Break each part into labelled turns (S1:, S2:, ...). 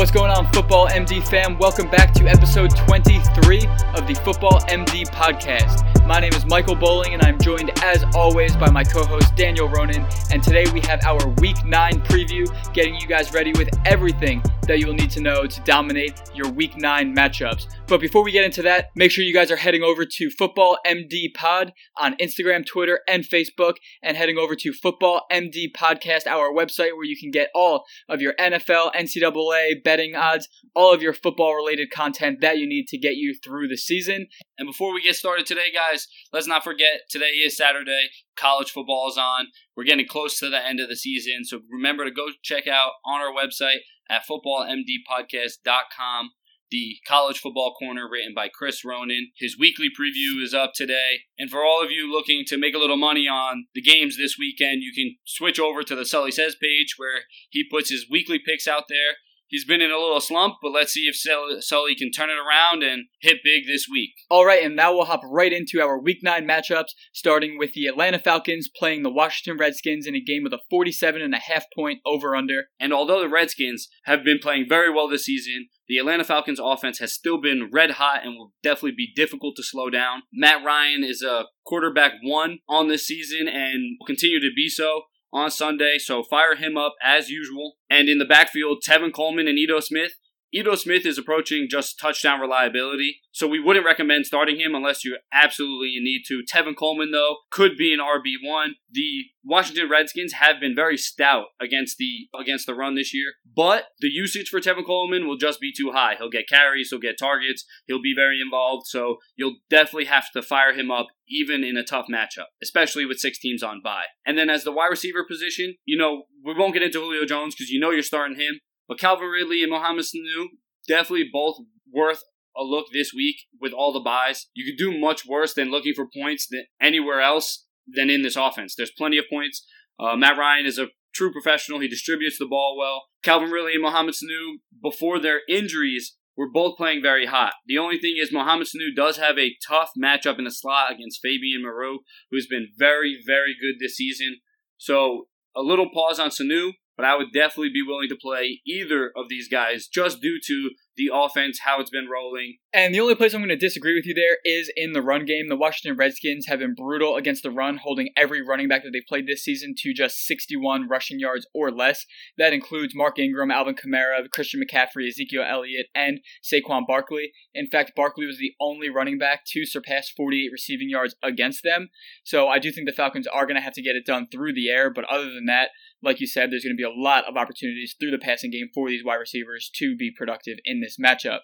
S1: What's going on, Football MD fam? Welcome back to episode 23 of the Football MD podcast. My name is Michael Bowling, and I'm joined as always by my co host Daniel Ronan. And today we have our week 9 preview, getting you guys ready with everything that you'll need to know to dominate your week 9 matchups. But before we get into that, make sure you guys are heading over to Football MD Pod on Instagram, Twitter, and Facebook, and heading over to Football MD Podcast, our website where you can get all of your NFL, NCAA, betting odds, all of your football related content that you need to get you through the season.
S2: And before we get started today, guys, let's not forget today is Saturday. College football is on. We're getting close to the end of the season. So remember to go check out on our website at footballmdpodcast.com the college football corner written by Chris Ronan. His weekly preview is up today. And for all of you looking to make a little money on the games this weekend, you can switch over to the Sully Says page where he puts his weekly picks out there. He's been in a little slump, but let's see if Sully can turn it around and hit big this week.
S1: All right, and now we'll hop right into our Week 9 matchups, starting with the Atlanta Falcons playing the Washington Redskins in a game with a 47.5 point over under.
S2: And although the Redskins have been playing very well this season, the Atlanta Falcons offense has still been red hot and will definitely be difficult to slow down. Matt Ryan is a quarterback one on this season and will continue to be so on Sunday, so fire him up as usual. And in the backfield, Tevin Coleman and Edo Smith Ito Smith is approaching just touchdown reliability, so we wouldn't recommend starting him unless you absolutely need to. Tevin Coleman, though, could be an RB1. The Washington Redskins have been very stout against the against the run this year, but the usage for Tevin Coleman will just be too high. He'll get carries, he'll get targets, he'll be very involved, so you'll definitely have to fire him up even in a tough matchup, especially with six teams on bye. And then as the wide receiver position, you know, we won't get into Julio Jones because you know you're starting him. But Calvin Ridley and Mohamed Sanu, definitely both worth a look this week with all the buys. You could do much worse than looking for points than anywhere else than in this offense. There's plenty of points. Uh, Matt Ryan is a true professional. He distributes the ball well. Calvin Ridley and Mohamed Sanu, before their injuries, were both playing very hot. The only thing is Mohamed Sanu does have a tough matchup in the slot against Fabian Moreau, who's been very, very good this season. So a little pause on Sanu but I would definitely be willing to play either of these guys just due to the offense, how it's been rolling.
S1: And the only place I'm going to disagree with you there is in the run game. The Washington Redskins have been brutal against the run, holding every running back that they've played this season to just 61 rushing yards or less. That includes Mark Ingram, Alvin Kamara, Christian McCaffrey, Ezekiel Elliott, and Saquon Barkley. In fact, Barkley was the only running back to surpass 48 receiving yards against them. So I do think the Falcons are going to have to get it done through the air, but other than that, like you said, there's going to be a lot of opportunities through the passing game for these wide receivers to be productive in this matchup.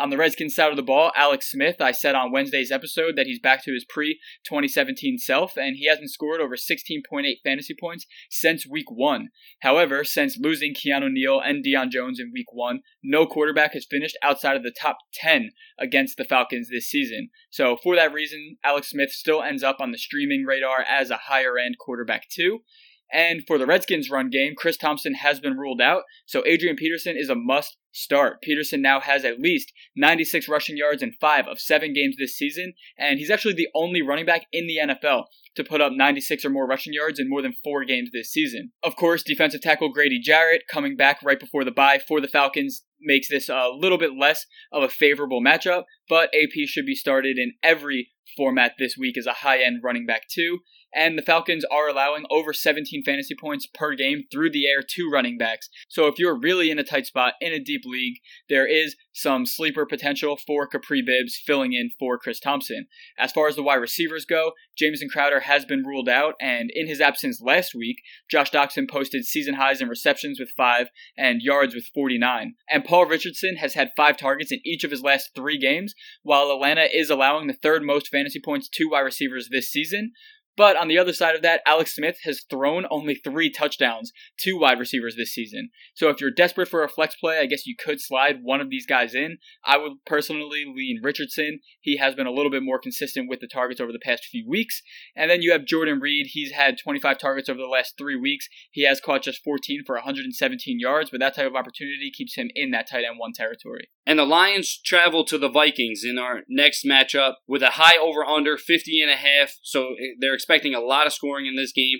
S1: On the Redskins side of the ball, Alex Smith, I said on Wednesday's episode that he's back to his pre 2017 self, and he hasn't scored over 16.8 fantasy points since week one. However, since losing Keanu Neal and Deion Jones in week one, no quarterback has finished outside of the top 10 against the Falcons this season. So, for that reason, Alex Smith still ends up on the streaming radar as a higher end quarterback, too. And for the Redskins run game, Chris Thompson has been ruled out, so Adrian Peterson is a must start. Peterson now has at least 96 rushing yards in five of seven games this season, and he's actually the only running back in the NFL to put up 96 or more rushing yards in more than four games this season. Of course, defensive tackle Grady Jarrett coming back right before the bye for the Falcons makes this a little bit less of a favorable matchup, but AP should be started in every format this week as a high end running back, too and the Falcons are allowing over 17 fantasy points per game through the air to running backs. So if you're really in a tight spot in a deep league, there is some sleeper potential for Kapri Bibbs filling in for Chris Thompson. As far as the wide receivers go, Jameson Crowder has been ruled out, and in his absence last week, Josh Doctson posted season highs in receptions with 5 and yards with 49. And Paul Richardson has had 5 targets in each of his last 3 games, while Atlanta is allowing the third most fantasy points to wide receivers this season. But on the other side of that, Alex Smith has thrown only three touchdowns to wide receivers this season. So if you're desperate for a flex play, I guess you could slide one of these guys in. I would personally lean Richardson. He has been a little bit more consistent with the targets over the past few weeks. And then you have Jordan Reed. He's had 25 targets over the last three weeks. He has caught just 14 for 117 yards, but that type of opportunity keeps him in that tight end one territory.
S2: And the Lions travel to the Vikings in our next matchup with a high over under 50 and a half. So eh, they're expecting a lot of scoring in this game.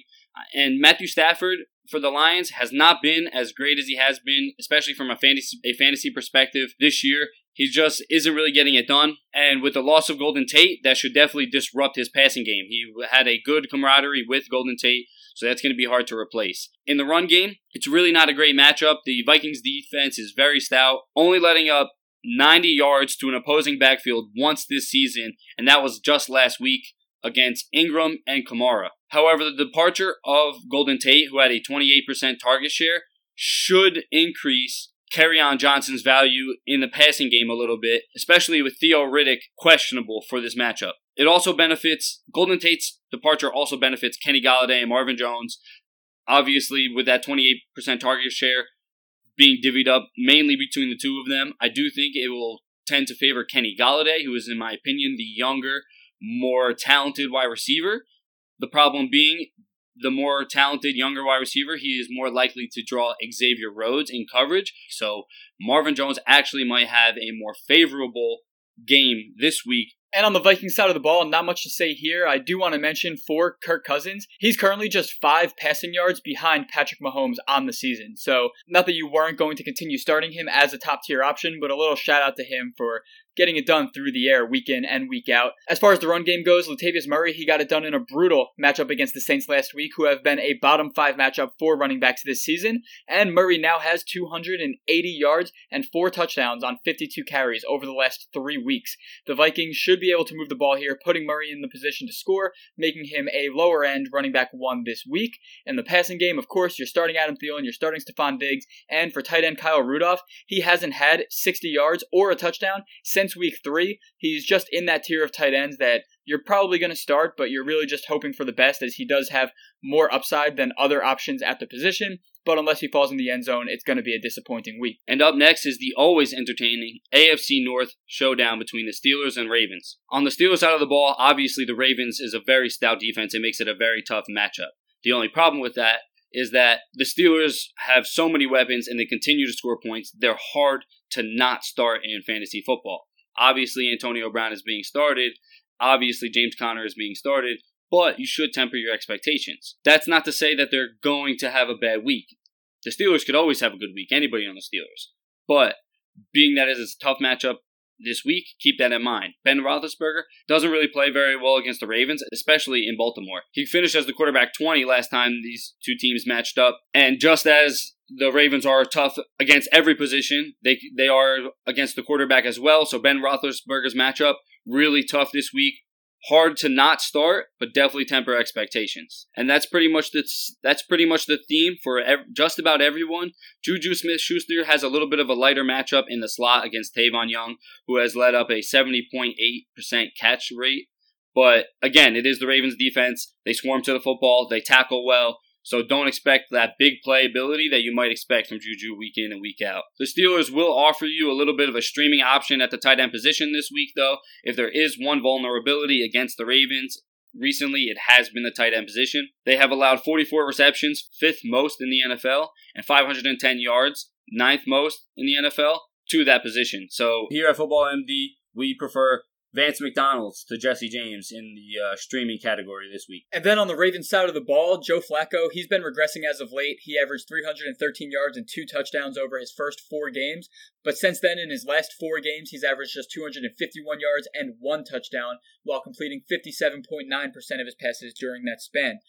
S2: And Matthew Stafford for the Lions has not been as great as he has been, especially from a fantasy a fantasy perspective this year. He just isn't really getting it done. And with the loss of Golden Tate, that should definitely disrupt his passing game. He had a good camaraderie with Golden Tate, so that's going to be hard to replace. In the run game, it's really not a great matchup. The Vikings defense is very stout, only letting up 90 yards to an opposing backfield once this season, and that was just last week against Ingram and Kamara. However, the departure of Golden Tate, who had a 28% target share, should increase Kerryon Johnson's value in the passing game a little bit, especially with Theo Riddick questionable for this matchup. It also benefits Golden Tate's departure also benefits Kenny Golladay and Marvin Jones. Obviously, with that 28% target share being divvied up mainly between the two of them, I do think it will tend to favor Kenny Golladay, who is, in my opinion, the younger, more talented wide receiver. The problem being, the more talented younger wide receiver, he is more likely to draw Xavier Rhodes in coverage. So Marvin Jones actually might have a more favorable game this week
S1: and on the Vikings side of the ball, not much to say here. I do want to mention for Kirk Cousins, he's currently just five passing yards behind Patrick Mahomes on the season. So, not that you weren't going to continue starting him as a top tier option, but a little shout out to him for getting it done through the air week in and week out. As far as the run game goes, Latavius Murray, he got it done in a brutal matchup against the Saints last week, who have been a bottom five matchup for running backs this season. And Murray now has 280 yards and four touchdowns on 52 carries over the last three weeks. The Vikings should be able to move the ball here, putting Murray in the position to score, making him a lower end running back one this week. In the passing game, of course, you're starting Adam Thielen, you're starting Stefon Diggs, and for tight end Kyle Rudolph, he hasn't had 60 yards or a touchdown since since week three. He's just in that tier of tight ends that you're probably going to start, but you're really just hoping for the best as he does have more upside than other options at the position. But unless he falls in the end zone, it's going to be a disappointing week.
S2: And up next is the always entertaining AFC North showdown between the Steelers and Ravens. On the Steelers side of the ball, obviously the Ravens is a very stout defense. It makes it a very tough matchup. The only problem with that is that the Steelers have so many weapons and they continue to score points. They're hard to not start in fantasy football. Obviously, Antonio Brown is being started. Obviously, James Conner is being started, but you should temper your expectations. That's not to say that they're going to have a bad week. The Steelers could always have a good week, anybody on the Steelers. But being that it's a tough matchup this week, keep that in mind. Ben Roethlisberger doesn't really play very well against the Ravens, especially in Baltimore. He finished as the quarterback 20 last time these two teams matched up, and just as the Ravens are tough against every position. They they are against the quarterback as well. So Ben Roethlisberger's matchup really tough this week. Hard to not start, but definitely temper expectations. And that's pretty much the that's pretty much the theme for ev- just about everyone. Juju Smith-Schuster has a little bit of a lighter matchup in the slot against Tavon Young, who has led up a 70.8% catch rate. But again, it is the Ravens defense. They swarm to the football, they tackle well, so don't expect that big playability that you might expect from Juju week in and week out. The Steelers will offer you a little bit of a streaming option at the tight end position this week, though. If there is one vulnerability against the Ravens, recently it has been the tight end position. They have allowed 44 receptions, fifth most in the NFL, and 510 yards, ninth most in the NFL, to that position. So here at Football MD, we prefer Vance McDonald's to Jesse James in the uh, streaming category this week.
S1: And then on the Ravens side of the ball, Joe Flacco, he's been regressing as of late. He averaged 313 yards and two touchdowns over his first four games. But since then, in his last four games, he's averaged just 251 yards and one touchdown while completing 57.9% of his passes during that span.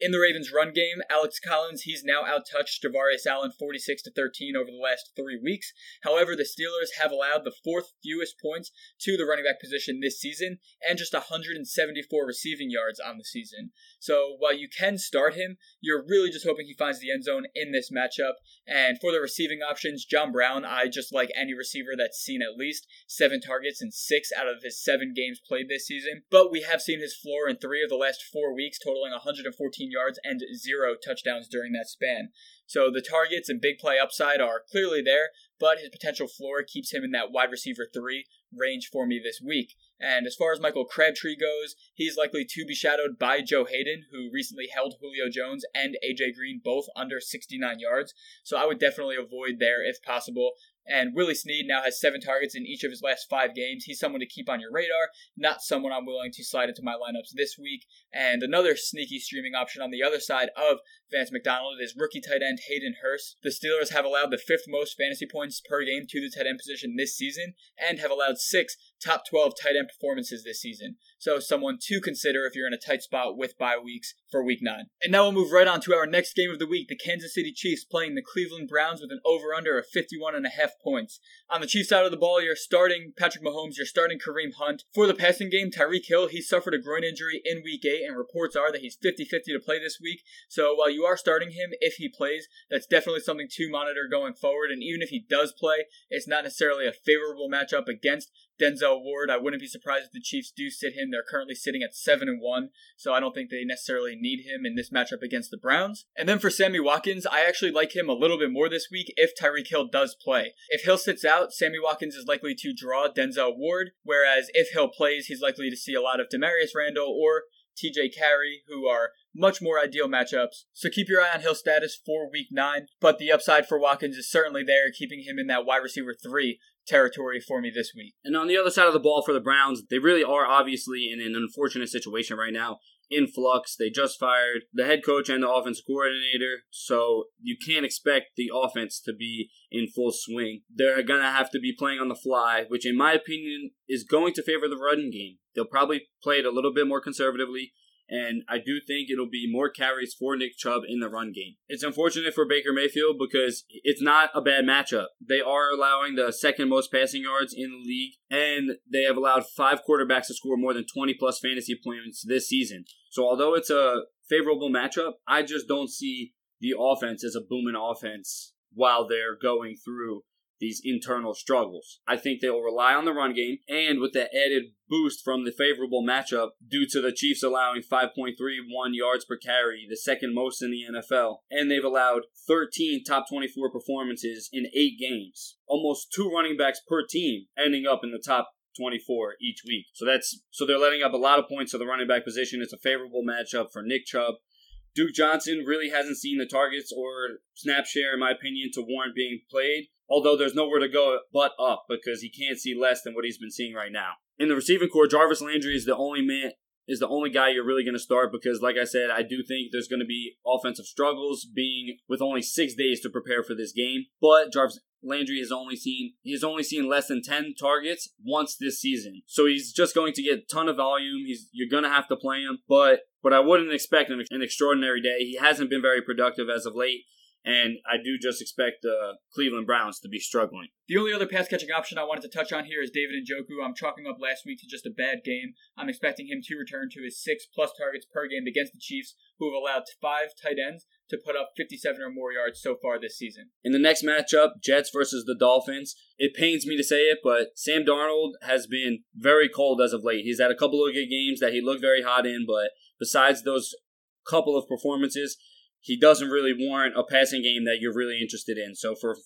S1: In the Ravens' run game, Alex Collins, he's now outtouched Javorius Allen 46 to 13 over the last three weeks. However, the Steelers have allowed the fourth fewest points to the running back position this season and just 174 receiving yards on the season. So while you can start him, you're really just hoping he finds the end zone in this matchup. And for the receiving options, John Brown, I just like any receiver that's seen at least seven targets in six out of his seven games played this season. But we have seen his floor in three of the last four weeks, totaling 114 yards and zero touchdowns during that span. So the targets and big play upside are clearly there, but his potential floor keeps him in that wide receiver three range for me this week. And as far as Michael Crabtree goes, he's likely to be shadowed by Joe Haden, who recently held Julio Jones and AJ Green both under 69 yards. So I would definitely avoid there if possible. And Willie Snead now has seven targets in each of his last five games. He's someone to keep on your radar, not someone I'm willing to slide into my lineups this week. And another sneaky streaming option on the other side of Vance McDonald is rookie tight end Hayden Hurst. The Steelers have allowed the fifth most fantasy points per game to the tight end position this season and have allowed six top 12 tight end performances this season. So, someone to consider if you're in a tight spot with bye weeks for week nine. And now we'll move right on to our next game of the week the Kansas City Chiefs playing the Cleveland Browns with an over under of 51 and a half points. On the Chiefs side of the ball, you're starting Patrick Mahomes, you're starting Kareem Hunt. For the passing game, Tyreek Hill, he suffered a groin injury in week eight, and reports are that he's 50 50 to play this week. So, while you are starting him, if he plays, that's definitely something to monitor going forward. And even if he does play, it's not necessarily a favorable matchup against Denzel Ward. I wouldn't be surprised if the Chiefs do sit him. They're currently sitting at seven and one, so I don't think they necessarily need him in this matchup against the Browns. And then for Sammy Watkins, I actually like him a little bit more this week if Tyreek Hill does play. If Hill sits out, Sammy Watkins is likely to draw Denzel Ward, whereas if Hill plays, he's likely to see a lot of Damarious Randall or TJ Carrie, who are much more ideal matchups. So keep your eye on Hill's status for week nine. But the upside for Watkins is certainly there, keeping him in that wide receiver three territory for me this week.
S2: And on the other side of the ball for the Browns, they really are obviously in an unfortunate situation right now. In flux, they just fired the head coach and the offense coordinator, so you can't expect the offense to be in full swing. They're going to have to be playing on the fly, which, in my opinion, is going to favor the run game. They'll probably play it a little bit more conservatively, and I do think it'll be more carries for Nick Chubb in the run game. It's unfortunate for Baker Mayfield because it's not a bad matchup. They are allowing the second most passing yards in the league, and they have allowed five quarterbacks to score more than 20 plus fantasy points this season. So although it's a favorable matchup, I just don't see the offense as a booming offense while they're going through these internal struggles. I think they'll rely on the run game and with the added boost from the favorable matchup due to the Chiefs allowing 5.31 yards per carry, the second most in the NFL, and they've allowed 13 top 24 performances in 8 games. Almost two running backs per team ending up in the top 24 each week. So that's so they're letting up a lot of points to the running back position. It's a favorable matchup for Nick Chubb. Duke Johnson really hasn't seen the targets or snap share, in my opinion, to warrant being played although there's nowhere to go but up because he can't see less than what he's been seeing right now. In the receiving corps, Jarvis Landry is the only man is the only guy you're really going to start because, like I said, I do think there's going to be offensive struggles being with only six days to prepare for this game. But Jarvis Landry has only seen he's only seen less than 10 targets once this season. So he's just going to get a ton of volume. He's you're going to have to play him, but but I wouldn't expect an, an extraordinary day. He hasn't been very productive as of late and I do just expect the Cleveland Browns to be struggling.
S1: The only other pass catching option I wanted to touch on here is David Njoku. I'm chalking up last week to just a bad game. I'm expecting him to return to his six plus targets per game against the Chiefs, who have allowed five tight ends to put up 57 or more yards so far this season.
S2: In the next matchup, Jets versus the Dolphins, it pains me to say it, but Sam Darnold has been very cold as of late. He's had a couple of good games that he looked very hot in, but besides those couple of performances, he doesn't really warrant a passing game that you're really interested in. So for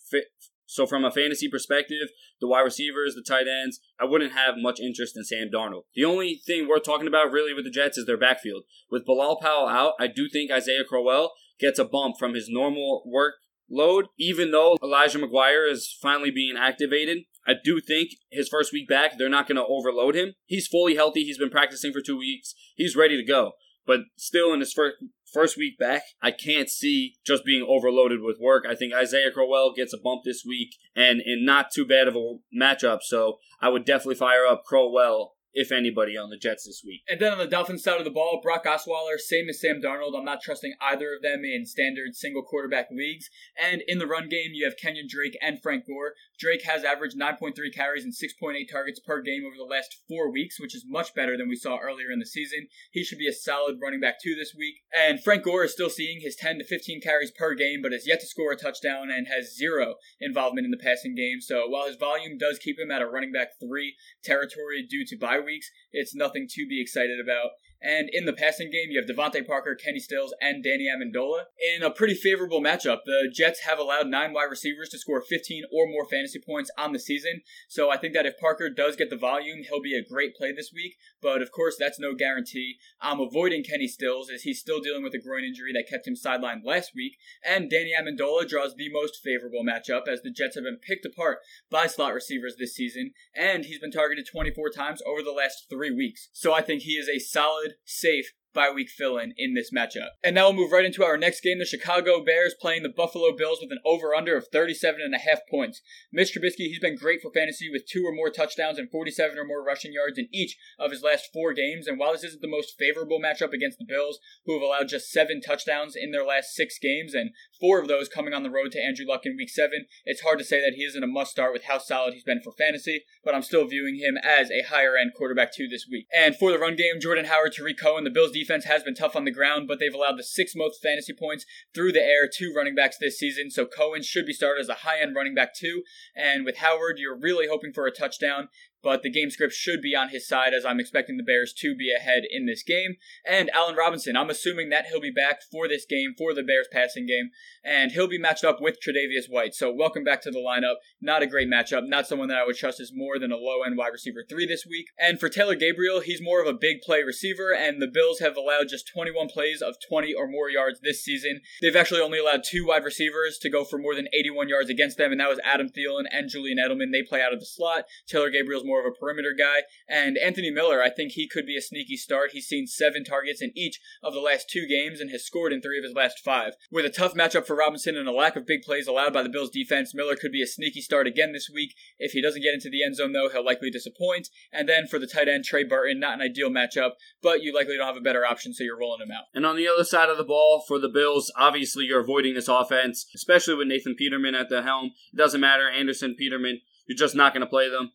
S2: so from a fantasy perspective, the wide receivers, the tight ends, I wouldn't have much interest in Sam Darnold. The only thing worth talking about really with the Jets is their backfield. With Bilal Powell out, I do think Isaiah Crowell gets a bump from his normal workload, even though Elijah McGuire is finally being activated. I do think his first week back, they're not going to overload him. He's fully healthy. He's been practicing for two weeks. He's ready to go. But still, in his first first week back, I can't see just being overloaded with work. I think Isaiah Crowell gets a bump this week, and in not too bad of a matchup. So I would definitely fire up Crowell if anybody, on the Jets this week.
S1: And then on the Dolphins side of the ball, Brock Osweiler, same as Sam Darnold. I'm not trusting either of them in standard single quarterback leagues. And in the run game, you have Kenyan Drake and Frank Gore. Drake has averaged 9.3 carries and 6.8 targets per game over the last four weeks, which is much better than we saw earlier in the season. He should be a solid running back too this week. And Frank Gore is still seeing his 10 to 15 carries per game, but has yet to score a touchdown and has zero involvement in the passing game. So while his volume does keep him at a running back three territory due to bye weeks, it's nothing to be excited about. And in the passing game, you have DeVante Parker, Kenny Stills, and Danny Amendola. In a pretty favorable matchup, the Jets have allowed nine wide receivers to score 15 or more fantasy points on the season. So I think that if Parker does get the volume, he'll be a great play this week. But of course, that's no guarantee. I'm avoiding Kenny Stills as he's still dealing with a groin injury that kept him sidelined last week. And Danny Amendola draws the most favorable matchup as the Jets have been picked apart by slot receivers this season. And he's been targeted 24 times over the last three weeks. So I think he is a solid safe bye week fill in in this matchup. And now we'll move right into our next game the Chicago Bears playing the Buffalo Bills with an over under of 37 and a half points. Mitch Trubisky, he's been great for fantasy with two or more touchdowns and 47 or more rushing yards in each of his last four games. And while this isn't the most favorable matchup against the Bills, who have allowed just seven touchdowns in their last six games, and four of those coming on the road to Andrew Luck in week seven, it's hard to say that he isn't a must start with how solid he's been for fantasy, but I'm still viewing him as a higher end quarterback two this week. And for the run game, Jordan Howard, Tarik Cohen, the Bills defense defense has been tough on the ground, but they've allowed the sixth most fantasy points through the air to running backs this season. So Cohen should be started as a high end running back too. And with Howard, you're really hoping for a touchdown but the game script should be on his side as I'm expecting the Bears to be ahead in this game. And Allen Robinson, I'm assuming that he'll be back for this game, for the Bears passing game, and he'll be matched up with Tre'Davious White. So welcome back to the lineup. Not a great matchup, not someone that I would trust as more than a low end wide receiver three this week. And for Taylor Gabriel, he's more of a big play receiver, and the Bills have allowed just 21 plays of 20 or more yards this season. They've actually only allowed two wide receivers to go for more than 81 yards against them, and that was Adam Thielen and Julian Edelman. They play out of the slot. Taylor Gabriel's more more of a perimeter guy. And Anthony Miller, I think he could be a sneaky start. He's seen seven targets in each of the last two games and has scored in three of his last five. With a tough matchup for Robinson and a lack of big plays allowed by the Bills defense, Miller could be a sneaky start again this week. If he doesn't get into the end zone, though, he'll likely disappoint. And then for the tight end, Trey Burton, not an ideal matchup, but you likely don't have a better option, so you're rolling him out.
S2: And on the other side of the ball for the Bills, obviously you're avoiding this offense, especially with Nathan Peterman at the helm. It doesn't matter, Anderson, Peterman, you're just not going to play them.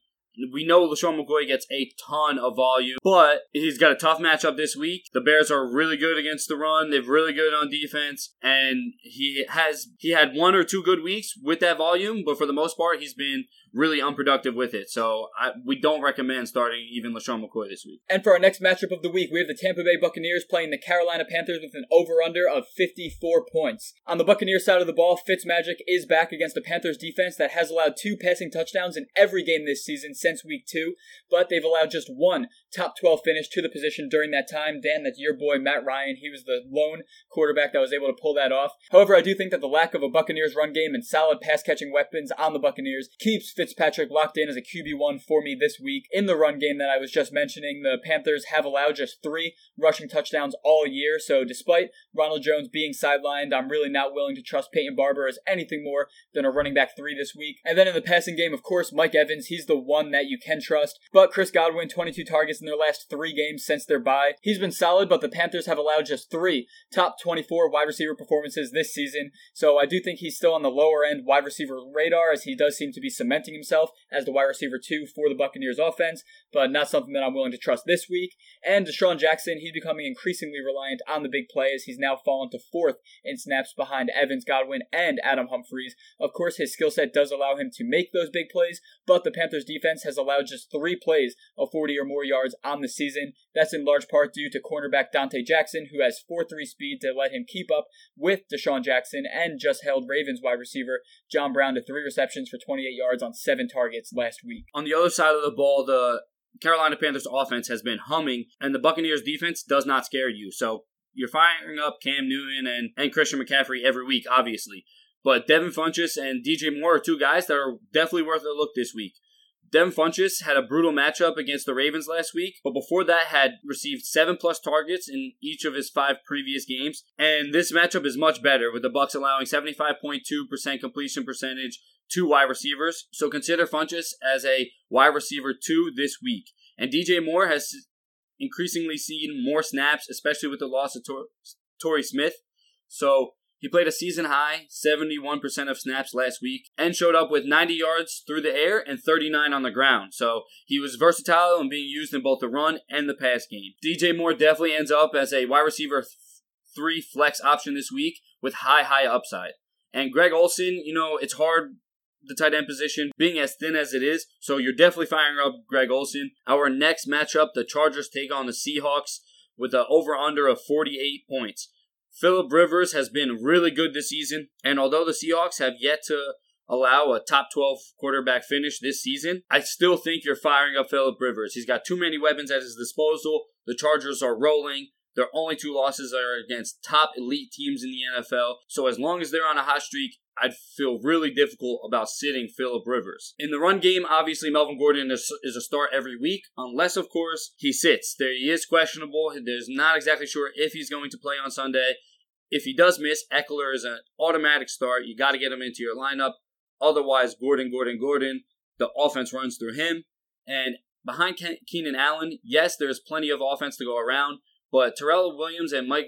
S2: We know LeSean McCoy gets a ton of volume, but he's got a tough matchup this week. The Bears are really good against the run. They're really good on defense, and he has he had one or two good weeks with that volume, but for the most part, he's been really unproductive with it. So I, we don't recommend starting even LeSean McCoy this week.
S1: And for our next matchup of the week, we have the Tampa Bay Buccaneers playing the Carolina Panthers with an over-under of 54 points. On the Buccaneers side of the ball, Fitzmagic is back against the Panthers defense that has allowed two passing touchdowns in every game this season since week two, but they've allowed just one top 12 finish to the position during that time. Dan, that's your boy Matt Ryan. He was the lone quarterback that was able to pull that off. However, I do think that the lack of a Buccaneers run game and solid pass catching weapons on the Buccaneers keeps Fitzpatrick locked in as a QB1 for me this week. In the run game that I was just mentioning, the Panthers have allowed just three rushing touchdowns all year. So despite Ronald Jones being sidelined, I'm really not willing to trust Peyton Barber as anything more than a running back three this week. And then in the passing game, of course, Mike Evans, he's the one that you can trust. But Chris Godwin, 22 targets in their last three games since their bye. He's been solid, but the Panthers have allowed just three top 24 wide receiver performances this season. So I do think he's still on the lower end wide receiver radar as he does seem to be cementing himself as the wide receiver two for the Buccaneers offense, but not something that I'm willing to trust this week. And DeSean Jackson, he's becoming increasingly reliant on the big plays. He's now fallen to fourth in snaps behind Evans, Godwin, and Adam Humphries. Of course, his skill set does allow him to make those big plays, but the Panthers defense has allowed just three plays of 40 or more yards on the season. That's in large part due to cornerback Donte Jackson, who has 4 3 speed to let him keep up with DeSean Jackson and just held Ravens wide receiver John Brown to three receptions for 28 yards on seven targets last week.
S2: On the other side of the ball, the Carolina Panthers offense has been humming, and the Buccaneers defense does not scare you. So you're firing up Cam Newton and, and Christian McCaffrey every week, obviously. But Devin Funchess and DJ Moore are two guys that are definitely worth a look this week. Devin Funchess had a brutal matchup against the Ravens last week, but before that had received seven plus targets in each of his five previous games. And this matchup is much better, with the Bucks allowing 75.2% completion percentage to wide receivers. So consider Funchess as a wide receiver two this week. And DJ Moore has increasingly seen more snaps, especially with the loss of Tor- Torrey Smith. So he played a season high 71% of snaps last week and showed up with 90 yards through the air and 39 on the ground. So he was versatile and being used in both the run and the pass game. DJ Moore definitely ends up as a wide receiver three flex option this week with high, high upside. And Greg Olsen, you know, it's hard the tight end position being as thin as it is. So you're definitely firing up Greg Olsen. Our next matchup, the Chargers take on the Seahawks with an over under of 48 points. Philip Rivers has been really good this season, and although the Seahawks have yet to allow a top 12 quarterback finish this season, I still think you're firing up Philip Rivers. He's got too many weapons at his disposal. The Chargers are rolling. Their only two losses are against top elite teams in the NFL. So as long as they're on a hot streak, I'd feel really difficult about sitting Philip Rivers. In the run game, obviously Melvin Gordon is, is a start every week, unless of course he sits. There he is questionable. There's not exactly sure if he's going to play on Sunday. If he does miss, Ekeler is an automatic start. You got to get him into your lineup. Otherwise, Gordon, Gordon, Gordon, the offense runs through him. And behind Keenan Allen, yes, there's plenty of offense to go around, but Tyrell Williams and Mike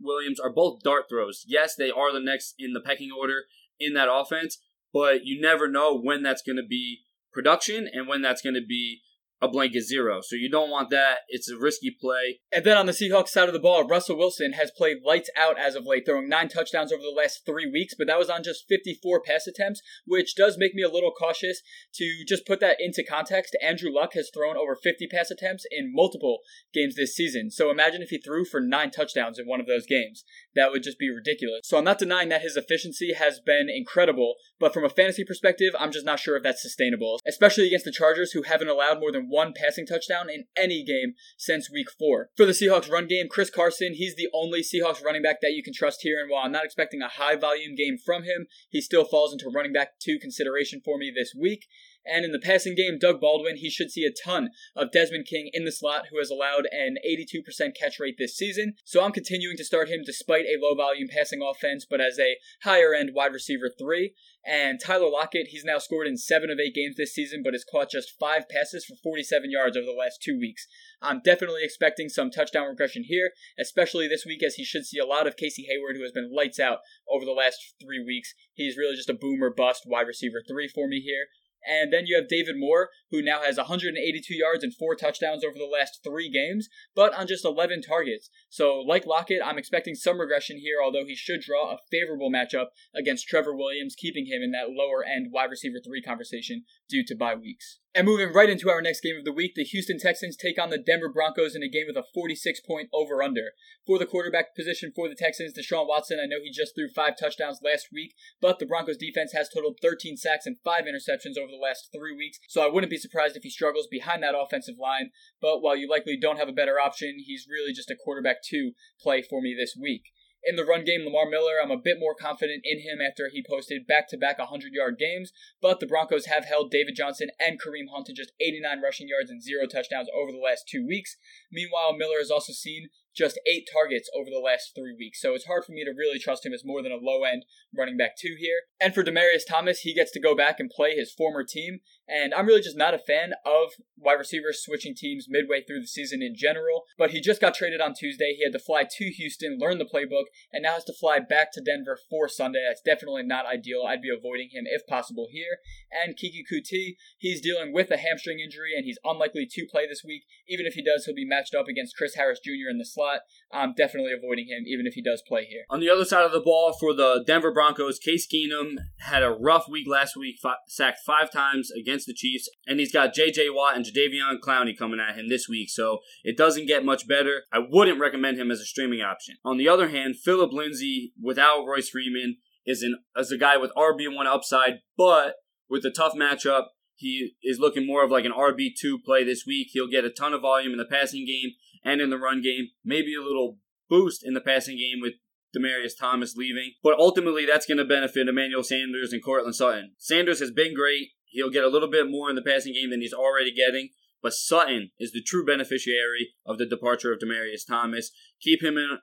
S2: Williams are both dart throws. Yes, they are the next in the pecking order in that offense, but you never know when that's going to be production and when that's going to be a blanket zero. So you don't want that. It's a risky play.
S1: And then on the Seahawks side of the ball, Russell Wilson has played lights out as of late, throwing nine touchdowns over the last three weeks, but that was on just 54 pass attempts, which does make me a little cautious to just put that into context. Andrew Luck has thrown over 50 pass attempts in multiple games this season. So imagine if he threw for nine touchdowns in one of those games. That would just be ridiculous. So I'm not denying that his efficiency has been incredible, but from a fantasy perspective, I'm just not sure if that's sustainable, especially against the Chargers who haven't allowed more than one passing touchdown in any game since week four. For the Seahawks run game, Chris Carson, he's the only Seahawks running back that you can trust here. And while I'm not expecting a high volume game from him, he still falls into running back two consideration for me this week. And in the passing game, Doug Baldwin, he should see a ton of Desmond King in the slot, who has allowed an 82% catch rate this season. So I'm continuing to start him despite a low volume passing offense, but as a higher end wide receiver three. And Tyler Lockett, he's now scored in seven of eight games this season, but has caught just five passes for 47 yards over the last two weeks. I'm definitely expecting some touchdown regression here, especially this week, as he should see a lot of Casey Hayward, who has been lights out over the last three weeks. He's really just a boomer bust wide receiver three for me here. And then you have David Moore, who now has 182 yards and four touchdowns over the last three games, but on just 11 targets. So, like Lockett, I'm expecting some regression here, although he should draw a favorable matchup against Trevor Williams, keeping him in that lower end wide receiver three conversation due to bye weeks. And moving right into our next game of the week, the Houston Texans take on the Denver Broncos in a game with a 46 point over under. For the quarterback position for the Texans, Deshaun Watson, I know he just threw five touchdowns last week, but the Broncos defense has totaled 13 sacks and five interceptions over the last three weeks, so I wouldn't be surprised if he struggles behind that offensive line. But while you likely don't have a better option, he's really just a quarterback two play for me this week. In the run game, Lamar Miller, I'm a bit more confident in him after he posted back to back 100 yard games, but the Broncos have held David Johnson and Kareem Hunt to just 89 rushing yards and zero touchdowns over the last two weeks. Meanwhile, Miller has also seen just eight targets over the last three weeks. So it's hard for me to really trust him as more than a low end running back two here. And for Demaryius Thomas, he gets to go back and play his former team. And I'm really just not a fan of wide receivers switching teams midway through the season in general. But he just got traded on Tuesday. He had to fly to Houston, learn the playbook, and now has to fly back to Denver for Sunday. That's definitely not ideal. I'd be avoiding him if possible here. And Keke Coutee, he's dealing with a hamstring injury and he's unlikely to play this week. Even if he does, he'll be matched up against Chris Harris Jr. in the slot. I'm definitely avoiding him, even if he does play here.
S2: On the other side of the ball for the Denver Broncos, Case Keenum had a rough week last week, sacked five times against the Chiefs, and he's got J.J. Watt and Jadeveon Clowney coming at him this week, so it doesn't get much better. I wouldn't recommend him as a streaming option. On the other hand, Philip Lindsay without Royce Freeman is an as a guy with RB1 upside, but with a tough matchup, he is looking more of like an RB2 play this week. He'll get a ton of volume in the passing game and in the run game. Maybe a little boost in the passing game with Demaryius Thomas leaving. But ultimately, that's going to benefit Emmanuel Sanders and Courtland Sutton. Sanders has been great. He'll get a little bit more in the passing game than he's already getting. But Sutton is the true beneficiary of the departure of Demaryius Thomas. Keep him in,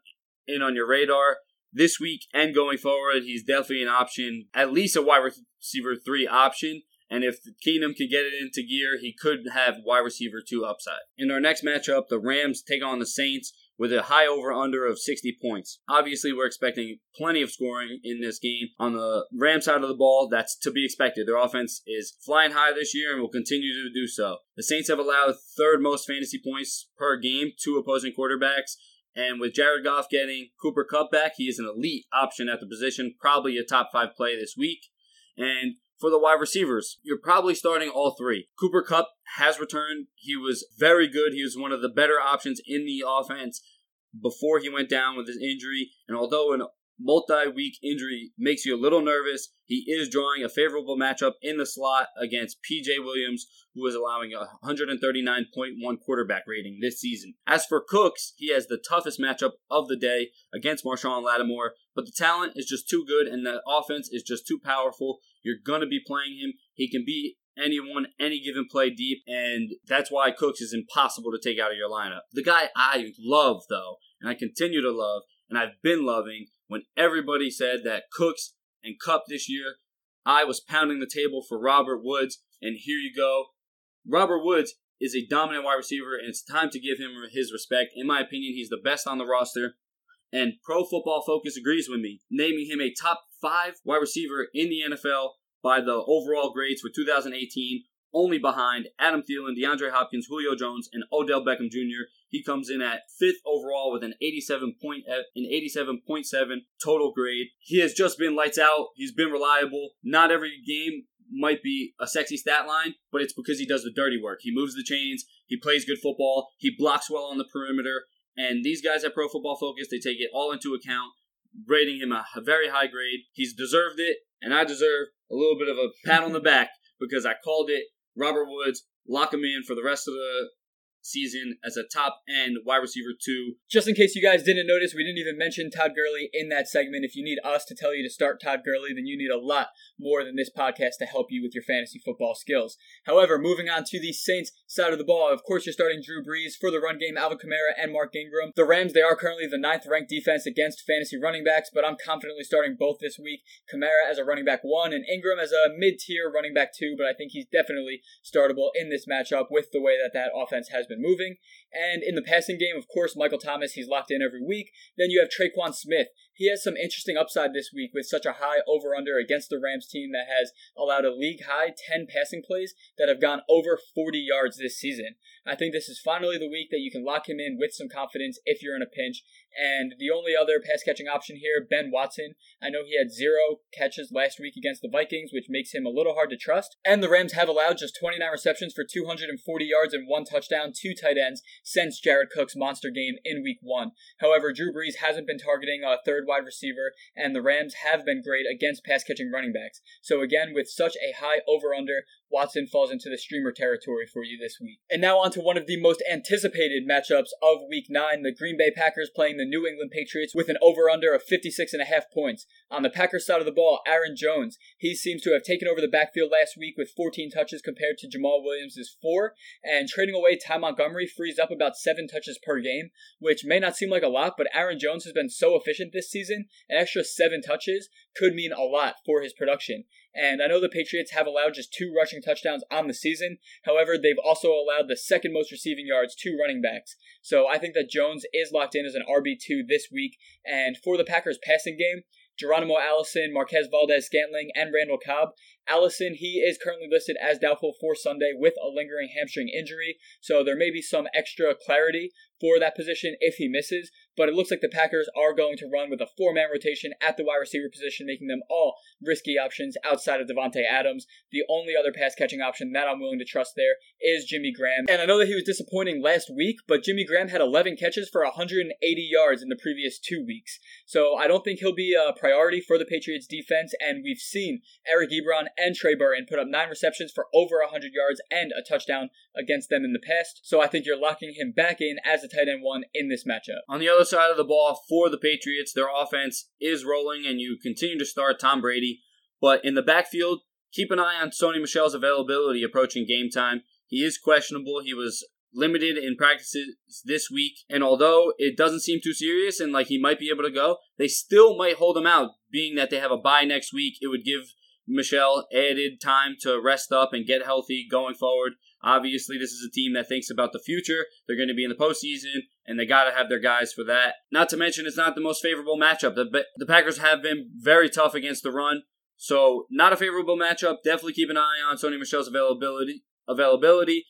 S2: in on your radar this week and going forward. He's definitely an option, at least a wide receiver three option. And if Keenum could get it into gear, he could have wide receiver two upside. In our next matchup, the Rams take on the Saints with a high over under of 60 points. Obviously, we're expecting plenty of scoring in this game. On the Rams side of the ball, that's to be expected. Their offense is flying high this year and will continue to do so. The Saints have allowed third most fantasy points per game to opposing quarterbacks. And with Jared Goff getting Cooper Kupp back, he is an elite option at the position, probably a top five play this week. And for the wide receivers, you're probably starting all three. Cooper Kupp has returned. He was very good. He was one of the better options in the offense before he went down with his injury. And although an multi week injury makes you a little nervous. He is drawing a favorable matchup in the slot against PJ Williams, who is allowing a 139.1 quarterback rating this season. As for Cooks, he has the toughest matchup of the day against Marshon Lattimore, but the talent is just too good and the offense is just too powerful. You're going to be playing him. He can be anyone, any given play deep, and that's why Cooks is impossible to take out of your lineup. The guy I love, though, and I continue to love, and I've been loving, when everybody said that Cooks and Kupp this year, I was pounding the table for Robert Woods, and here you go. Robert Woods is a dominant wide receiver, and it's time to give him his respect. In my opinion, he's the best on the roster, and Pro Football Focus agrees with me, naming him a top five wide receiver in the NFL by the overall grades for 2018 only behind Adam Thielen, DeAndre Hopkins, Julio Jones, and Odell Beckham Jr. He comes in at fifth overall with an 87 point uh, an 87.7 total grade. He has just been lights out. He's been reliable. Not every game might be a sexy stat line, but it's because he does the dirty work. He moves the chains. He plays good football. He blocks well on the perimeter. And these guys at Pro Football Focus, they take it all into account, rating him a, a very high grade. He's deserved it, and I deserve a little bit of a pat on the back because I called it Robert Woods, lock him in for the rest of the season as a top end wide receiver two.
S1: Just in case you guys didn't notice, we didn't even mention Todd Gurley in that segment. If you need us to tell you to start Todd Gurley, then you need a lot more than this podcast to help you with your fantasy football skills. However, moving on to the Saints side of the ball, of course you're starting Drew Brees for the run game, Alvin Kamara and Mark Ingram. The Rams, they are currently the ninth ranked defense against fantasy running backs, but I'm confidently starting both this week. Kamara as a running back one and Ingram as a mid-tier running back two, but I think he's definitely startable in this matchup with the way that that offense has been moving. And in the passing game, of course, Michael Thomas, he's locked in every week. Then you have Tre'Quan Smith. He has some interesting upside this week with such a high over under against the Rams team that has allowed a league high 10 passing plays that have gone over 40 yards this season. I think this is finally the week that you can lock him in with some confidence if you're in a pinch. And the only other pass catching option here, Ben Watson. I know he had zero catches last week against the Vikings, which makes him a little hard to trust. And the Rams have allowed just 29 receptions for 240 yards and one touchdown, two tight ends since Jared Cook's monster game in week one. However, Drew Brees hasn't been targeting a third wide receiver, and the Rams have been great against pass catching running backs. So again, with such a high over under, Watson falls into the streamer territory for you this week. And now on to one of the most anticipated matchups of week 9, the Green Bay Packers playing the New England Patriots with an over-under of 56.5 points. On the Packers side of the ball, Aaron Jones, he seems to have taken over the backfield last week with 14 touches compared to Jamaal Williams' 4, and trading away Ty Montgomery frees up about 7 touches per game, which may not seem like a lot, but Aaron Jones has been so efficient this season, an extra 7 touches could mean a lot for his production. And I know the Patriots have allowed just two rushing touchdowns on the season. However, they've also allowed the second most receiving yards to running backs. So I think that Jones is locked in as an RB2 this week. And for the Packers passing game, Geronimo Allison, Marquez Valdes-Scantling, and Randall Cobb. Allison, he is currently listed as doubtful for Sunday with a lingering hamstring injury, so there may be some extra clarity for that position if he misses. But it looks like the Packers are going to run with a four man rotation at the wide receiver position, making them all risky options outside of Davante Adams. The only other pass catching option that I'm willing to trust there is Jimmy Graham. And I know that he was disappointing last week, but Jimmy Graham had 11 catches for 180 yards in the previous two weeks. So I don't think he'll be a priority for the Patriots defense. And we've seen Eric Ebron and Trey Burton put up nine receptions for over 100 yards and a touchdown against them in the past. So I think you're locking him back in as a tight end one in this matchup.
S2: On the other side of the ball for the Patriots, their offense is rolling, and you continue to start Tom Brady. But in the backfield, keep an eye on Sony Michel's availability approaching game time. He is questionable. He was limited in practices this week, and although it doesn't seem too serious and like he might be able to go, they still might hold him out, being that they have a bye next week. It would give Michelle added time to rest up and get healthy going forward. Obviously, this is a team that thinks about the future. They're going to be in the postseason, and they got to have their guys for that. Not to mention, it's not the most favorable matchup. The, the Packers have been very tough against the run, so not a favorable matchup. Definitely keep an eye on Sony Michel's availability. Availability,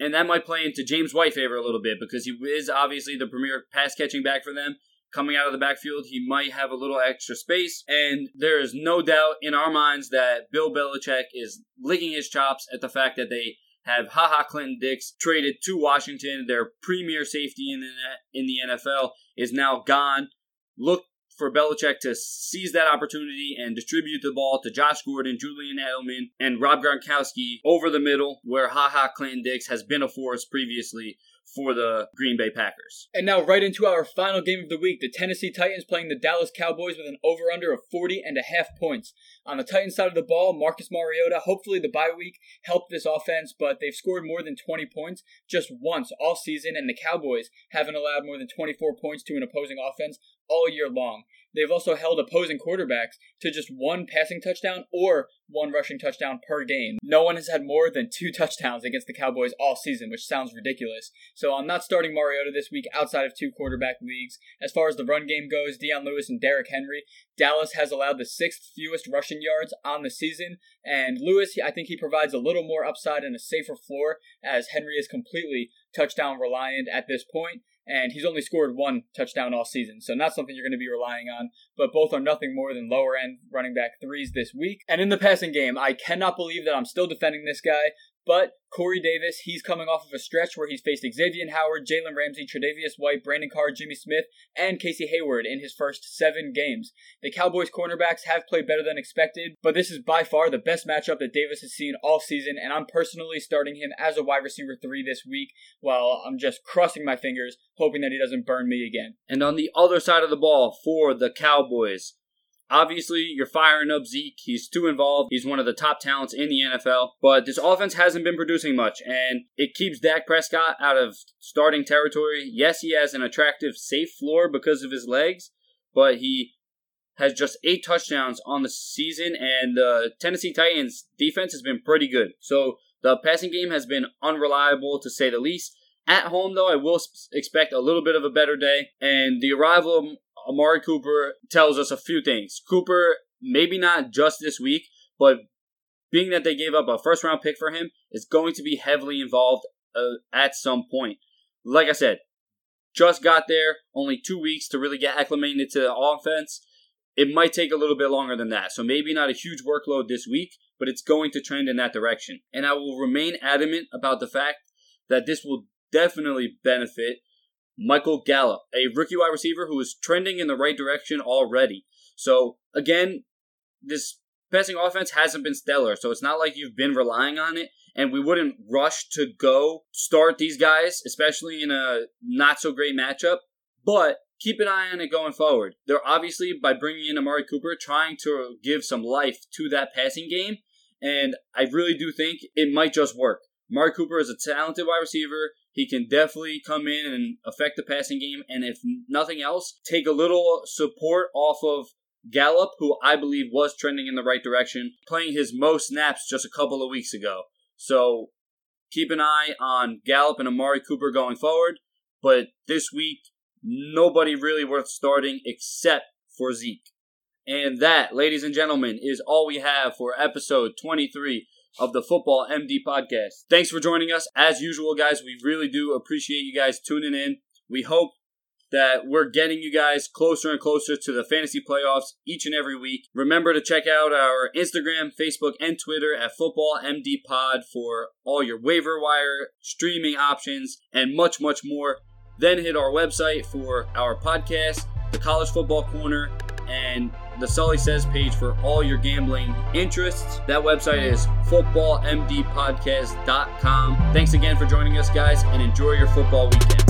S2: and that might play into James White favor a little bit because he is obviously the premier pass catching back for them coming out of the backfield, he might have a little extra space. And there is no doubt in our minds that Bill Belichick is licking his chops at the fact that they have Ha Ha Clinton-Dix traded to Washington. Their premier safety in the in the NFL is now gone. Look for Belichick to seize that opportunity and distribute the ball to Josh Gordon, Julian Edelman, and Rob Gronkowski over the middle, where Ha Ha Clinton-Dix has been a force previously for the Green Bay Packers.
S1: And now right into our final game of the week. The Tennessee Titans playing the Dallas Cowboys with an over-under of 40 and a half points. On the Titans side of the ball, Marcus Mariota, hopefully the bye week helped this offense, but they've scored more than 20 points just once all season, and the Cowboys haven't allowed more than 24 points to an opposing offense all year long. They've also held opposing quarterbacks to just one passing touchdown or one rushing touchdown per game. No one has had more than two touchdowns against the Cowboys all season, which sounds ridiculous. So I'm not starting Mariota this week outside of two quarterback leagues. As far as the run game goes, Dion Lewis and Derrick Henry, Dallas has allowed the sixth fewest rushing yards on the season, and Lewis, I think he provides a little more upside and a safer floor as Henry is completely touchdown reliant at this point and he's only scored one touchdown all season, so not something you're going to be relying on. But both are nothing more than lower end running back threes this week. And in the passing game, I cannot believe that I'm still defending this guy. But Corey Davis, he's coming off of a stretch where he's faced Xavier Howard, Jalen Ramsey, Tre'Davious White, Brandon Carr, Jimmy Smith, and Casey Hayward in his first seven games. The Cowboys cornerbacks have played better than expected, but this is by far the best matchup that Davis has seen all season, and I'm personally starting him as a wide receiver three this week while I'm just crossing my fingers, hoping that he doesn't burn me again.
S2: And on the other side of the ball for the Cowboys, Obviously, you're firing up Zeke. He's too involved. He's one of the top talents in the NFL. But this offense hasn't been producing much, and it keeps Dak Prescott out of starting territory. Yes, he has an attractive, safe floor because of his legs, but he has just eight touchdowns on the season, and the Tennessee Titans defense has been pretty good. So the passing game has been unreliable to say the least. At home, though, I will expect a little bit of a better day, and the arrival Amari Cooper tells us a few things. Cooper, maybe not just this week, but being that they gave up a first round pick for him, is going to be heavily involved uh, at some point. Like I said, just got there, only two weeks to really get acclimated to the offense. It might take a little bit longer than that. So maybe not a huge workload this week, but it's going to trend in that direction. And I will remain adamant about the fact that this will definitely benefit Michael Gallup, a rookie wide receiver who is trending in the right direction already. So, again, this passing offense hasn't been stellar, so it's not like you've been relying on it, and we wouldn't rush to go start these guys, especially in a not so great matchup. But keep an eye on it going forward. They're obviously, by bringing in Amari Cooper, trying to give some life to that passing game, and I really do think it might just work. Amari Cooper is a talented wide receiver. He can definitely come in and affect the passing game, and if nothing else, take a little support off of Gallup, who I believe was trending in the right direction, playing his most snaps just a couple of weeks ago. So keep an eye on Gallup and Amari Cooper going forward. But this week, nobody really worth starting except for Zeke. And that, ladies and gentlemen, is all we have for episode 23 of the Football MD podcast. Thanks for joining us. As usual, guys, we really do appreciate you guys tuning in. We hope that we're getting you guys closer and closer to the fantasy playoffs each and every week. Remember to check out our Instagram, Facebook, and Twitter at Football MD Pod for all your waiver wire streaming options and much, much more. Then hit our website for our podcast, The College Football Corner, and the Sully Says page for all your gambling interests. That website is footballmdpodcast.com. Thanks again for joining us, guys, and enjoy your football weekend.